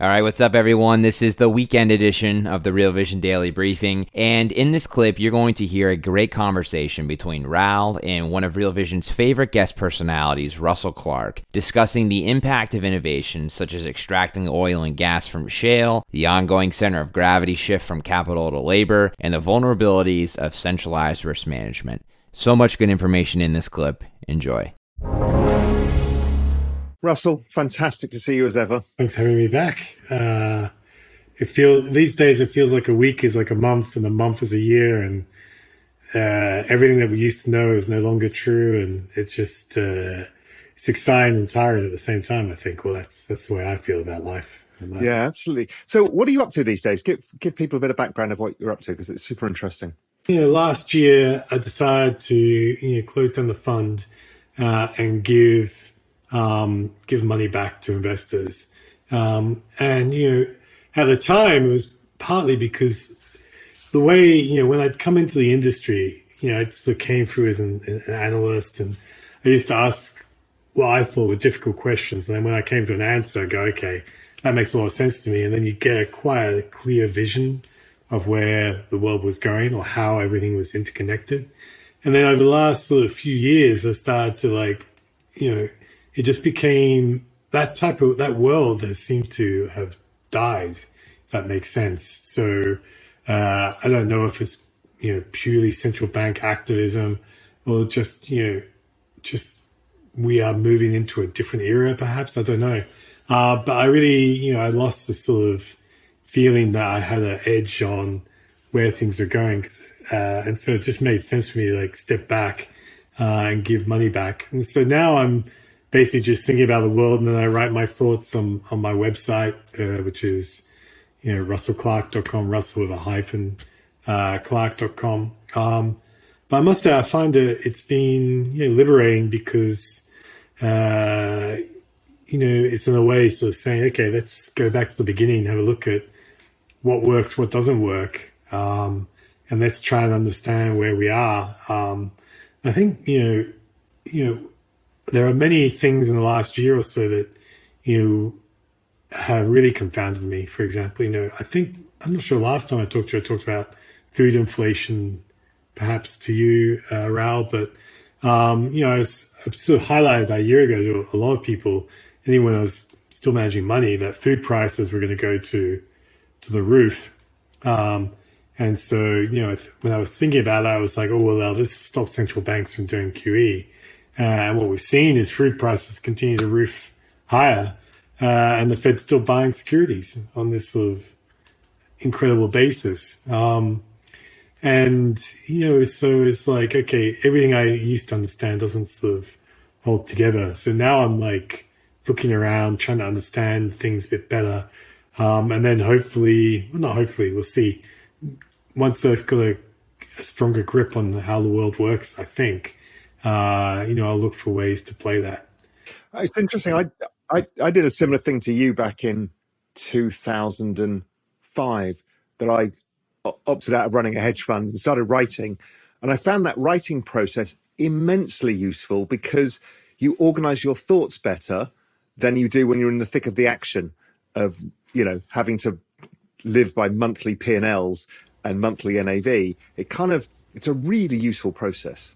All right, what's up, everyone? This is the weekend edition of the Real Vision Daily Briefing. And in this clip, you're going to hear a great conversation between Raoul and one of Real Vision's favorite guest personalities, Russell Clark, discussing the impact of innovations such as extracting oil and gas from shale, the ongoing center of gravity shift from capital to labor, and the vulnerabilities of centralized risk management. So much good information in this clip. Enjoy. Russell, fantastic to see you as ever. Thanks for having me back. Uh, it feels these days it feels like a week is like a month, and a month is a year, and uh, everything that we used to know is no longer true, and it's just uh, it's exciting and tiring at the same time. I think. Well, that's that's the way I feel about life. Yeah, absolutely. So, what are you up to these days? Give give people a bit of background of what you're up to because it's super interesting. You know, last year I decided to you know close down the fund uh, and give um, give money back to investors. Um, and, you know, at the time, it was partly because the way, you know, when I'd come into the industry, you know, I sort of came through as an, an analyst and I used to ask what I thought were difficult questions. And then when I came to an answer, I go, okay, that makes a lot of sense to me. And then you get quite a clear vision of where the world was going or how everything was interconnected. And then over the last sort of few years, I started to like, you know, it just became that type of that world has seemed to have died if that makes sense. So uh, i don't know if it's you know purely central bank activism or just you know just we are moving into a different era perhaps. I don't know. Uh, but i really you know i lost the sort of feeling that i had an edge on where things are going uh, and so it just made sense for me to like step back uh, and give money back. And so now i'm basically just thinking about the world, and then I write my thoughts on on my website, uh, which is you know russellclark.com, Russell with a hyphen, uh, clark.com. Um, but I must say, I find it it's been you know liberating because uh, you know it's in a way sort of saying, okay, let's go back to the beginning, have a look at what works, what doesn't work, um, and let's try and understand where we are. Um, I think you know you know there are many things in the last year or so that you have really confounded me. For example, you know, I think I'm not sure. Last time I talked to you, I talked about food inflation, perhaps to you, uh, but um, you know, I was sort of highlighted about a year ago to a lot of people, when I was still managing money, that food prices were going to go to to the roof. Um, and so, you know, when I was thinking about that, I was like, oh, well, this stops central banks from doing QE. Uh, and what we've seen is food prices continue to roof higher, uh, and the Fed's still buying securities on this sort of incredible basis. Um, and you know, so it's like okay, everything I used to understand doesn't sort of hold together. So now I'm like looking around, trying to understand things a bit better, um, and then hopefully, well, not hopefully, we'll see. Once I've got a, a stronger grip on how the world works, I think uh, you know, I'll look for ways to play that. It's interesting. I, I, I did a similar thing to you back in 2005 that I opted out of running a hedge fund and started writing. And I found that writing process immensely useful because you organize your thoughts better than you do when you're in the thick of the action of, you know, having to live by monthly P&Ls and monthly NAV. It kind of, it's a really useful process.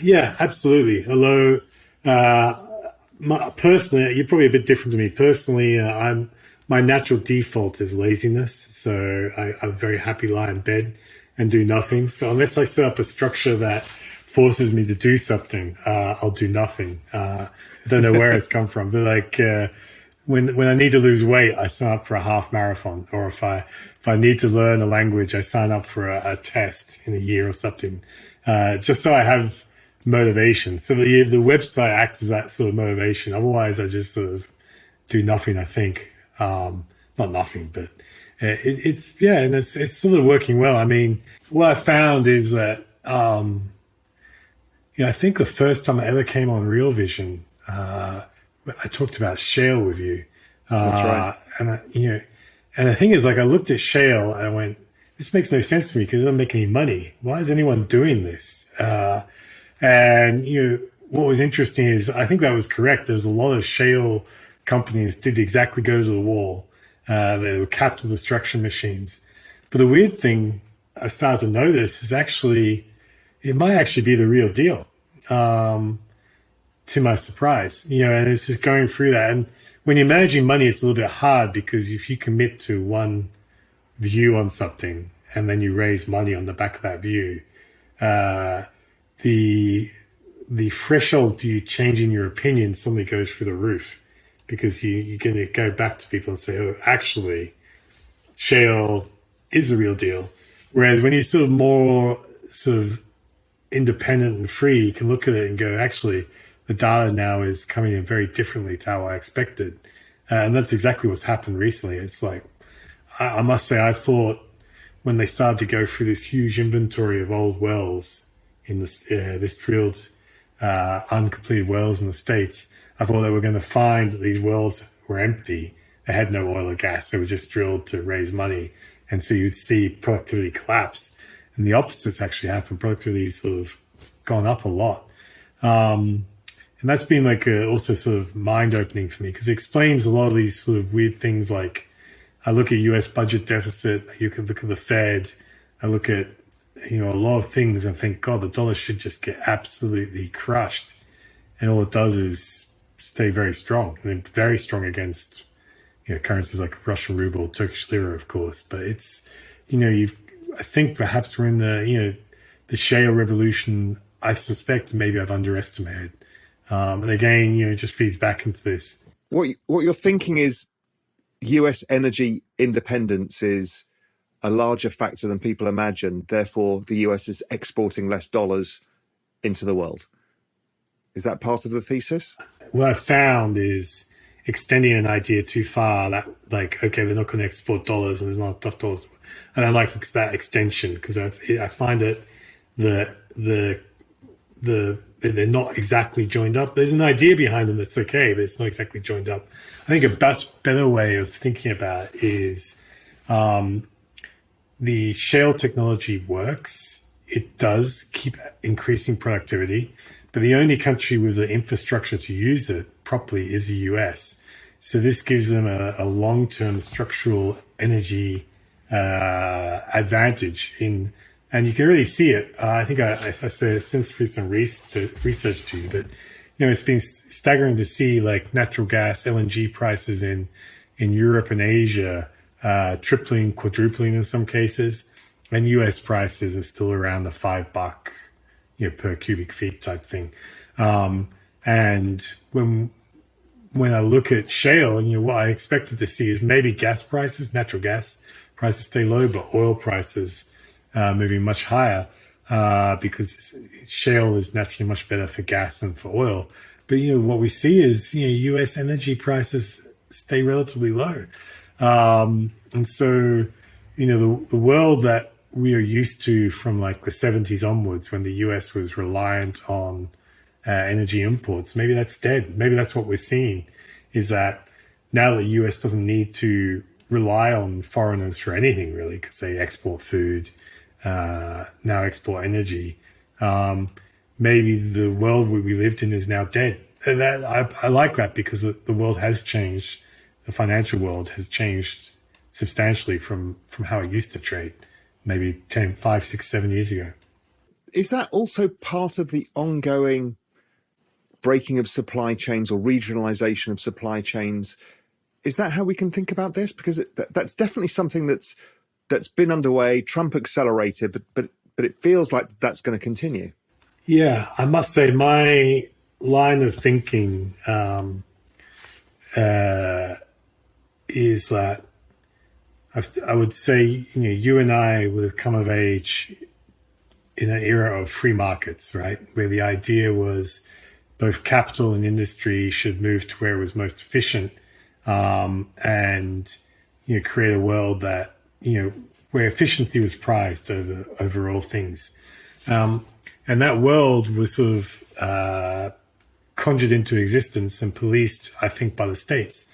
Yeah, absolutely. Although, uh, my, personally, you're probably a bit different to me. Personally, uh, I'm my natural default is laziness, so I, I'm very happy lie in bed and do nothing. So unless I set up a structure that forces me to do something, uh, I'll do nothing. Uh, I don't know where it's come from, but like uh, when when I need to lose weight, I sign up for a half marathon, or if I if I need to learn a language, I sign up for a, a test in a year or something, uh, just so I have motivation. So the the website acts as that sort of motivation. Otherwise, I just sort of do nothing. I think um, not nothing, but it, it's yeah, and it's it's sort of working well. I mean, what I found is that um, yeah, I think the first time I ever came on Real Vision, uh, I talked about shale with you. Uh, That's right. And I, you know, and the thing is, like, I looked at shale and I went, "This makes no sense to me because it doesn't make any money. Why is anyone doing this?" Uh, and you know, what was interesting is I think that was correct. There was a lot of shale companies did exactly go to the wall. Uh, they were capital destruction machines. But the weird thing I started to notice is actually it might actually be the real deal. Um, to my surprise, you know, and it's just going through that. And when you're managing money, it's a little bit hard because if you commit to one view on something and then you raise money on the back of that view, uh, the the threshold for you changing your opinion suddenly goes through the roof because you, you're going to go back to people and say, oh, actually, shale is a real deal. Whereas when you're sort of more sort of independent and free, you can look at it and go, actually, the data now is coming in very differently to how I expected. Uh, and that's exactly what's happened recently. It's like, I, I, must say, I thought when they started to go through this huge inventory of old wells in this, uh, this drilled, uh, uncompleted wells in the States, I thought they were going to find that these wells were empty. They had no oil or gas. They were just drilled to raise money. And so you'd see productivity collapse. And the opposite's actually happened. Productivity's sort of gone up a lot. Um, and that's been like a, also sort of mind opening for me because it explains a lot of these sort of weird things like I look at US budget deficit, you can look at the Fed, I look at you know a lot of things and think, God, the dollar should just get absolutely crushed. And all it does is stay very strong and very strong against you know, currencies like Russian ruble, Turkish lira, of course. But it's you know, you've I think perhaps we're in the you know the shale revolution. I suspect maybe I've underestimated um, and again, you know, it just feeds back into this. What what you're thinking is U.S. energy independence is a larger factor than people imagine. Therefore, the U.S. is exporting less dollars into the world. Is that part of the thesis? What I found is extending an idea too far. That like, okay, they're not going to export dollars, and there's not enough dollars. And I like that extension because I I find that the the the they're not exactly joined up. There's an idea behind them that's okay, but it's not exactly joined up. I think a much better way of thinking about is um, the shale technology works. It does keep increasing productivity, but the only country with the infrastructure to use it properly is the US. So this gives them a, a long-term structural energy uh, advantage in and you can really see it. Uh, I think I, I, I since for some research, research to you, but you know it's been staggering to see like natural gas LNG prices in in Europe and Asia uh, tripling, quadrupling in some cases, and U.S. prices are still around the five buck you know per cubic feet type thing. Um, and when when I look at shale, you know what I expected to see is maybe gas prices, natural gas prices stay low, but oil prices uh, moving much higher uh, because shale is naturally much better for gas than for oil. But you know what we see is you know U.S. energy prices stay relatively low, um, and so you know the, the world that we are used to from like the 70s onwards when the US was reliant on uh, energy imports. Maybe that's dead. Maybe that's what we're seeing is that now the US doesn't need to rely on foreigners for anything really because they export food, uh, now export energy. Um, maybe the world we lived in is now dead. And that I, I like that because the world has changed. The financial world has changed substantially from from how it used to trade, maybe 10, 5, 6, 7 years ago. Is that also part of the ongoing breaking of supply chains or regionalization of supply chains? Is that how we can think about this? Because it, that's definitely something that's that's been underway. Trump accelerated, but but but it feels like that's going to continue. Yeah, I must say my line of thinking um, uh, is that I've, would say you know you and I would have come of age in an era of free markets, right, where the idea was both capital and industry should move to where it was most efficient, um, and you know create a world that you know, where efficiency was prized over over all things. Um, And that world was sort of uh, conjured into existence and policed, I think, by the states.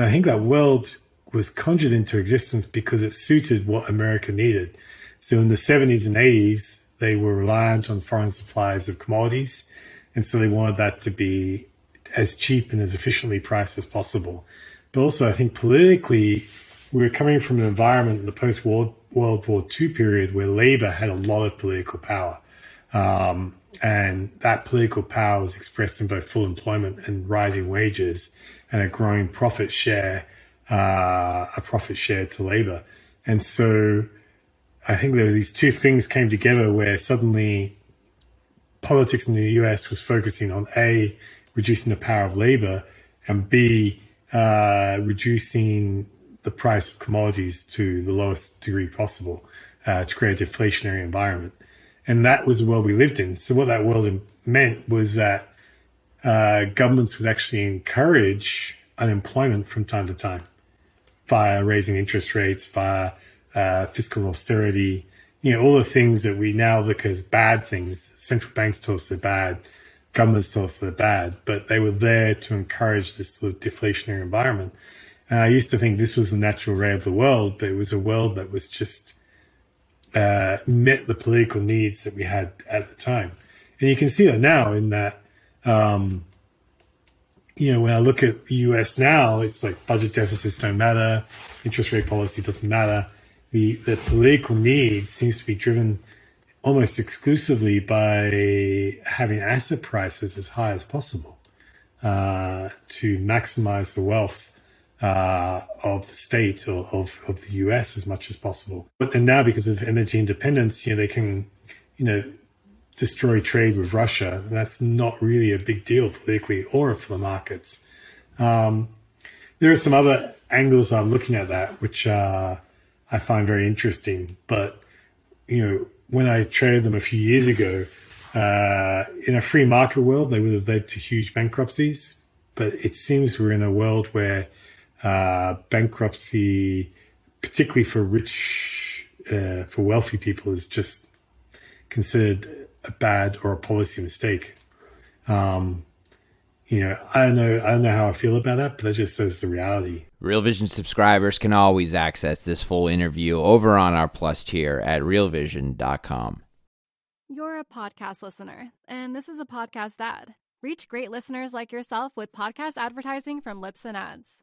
And I think that world was conjured into existence because it suited what America needed. So in the 70s and 80s, they were reliant on foreign supplies of commodities. And so they wanted that to be as cheap and as efficiently priced as possible. But also, I think politically, we were coming from an environment in the post World War II period where labor had a lot of political power. Um, and that political power was expressed in both full employment and rising wages and a growing profit share, uh, a profit share to labor. And so I think were these two things came together where suddenly politics in the US was focusing on A, reducing the power of labor, and B, uh, reducing the price of commodities to the lowest degree possible uh, to create a deflationary environment. And that was the world we lived in. So what that world meant was that uh, governments would actually encourage unemployment from time to time via raising interest rates, via uh, fiscal austerity, you know, all the things that we now look as bad things. Central banks tell us they're bad, governments tell us they're bad, but they were there to encourage this sort of deflationary environment. And I used to think this was the natural way of the world, but it was a world that was just uh, met the political needs that we had at the time. And you can see that now in that, um, you know, when I look at the US now, it's like budget deficits don't matter, interest rate policy doesn't matter. The, the political need seems to be driven almost exclusively by having asset prices as high as possible uh, to maximize the wealth uh, of the state or of, of the US as much as possible. But then now, because of energy independence, you know, they can, you know, destroy trade with Russia. That's not really a big deal politically or for the markets. Um, there are some other angles I'm looking at that, which uh, I find very interesting. But, you know, when I traded them a few years ago, uh, in a free market world, they would have led to huge bankruptcies. But it seems we're in a world where uh, bankruptcy, particularly for rich, uh, for wealthy people, is just considered a bad or a policy mistake. Um, you know, I don't know, I don't know how I feel about that, but that just says the reality. Real Vision subscribers can always access this full interview over on our Plus tier at realvision.com. You're a podcast listener, and this is a podcast ad. Reach great listeners like yourself with podcast advertising from Libsyn Ads.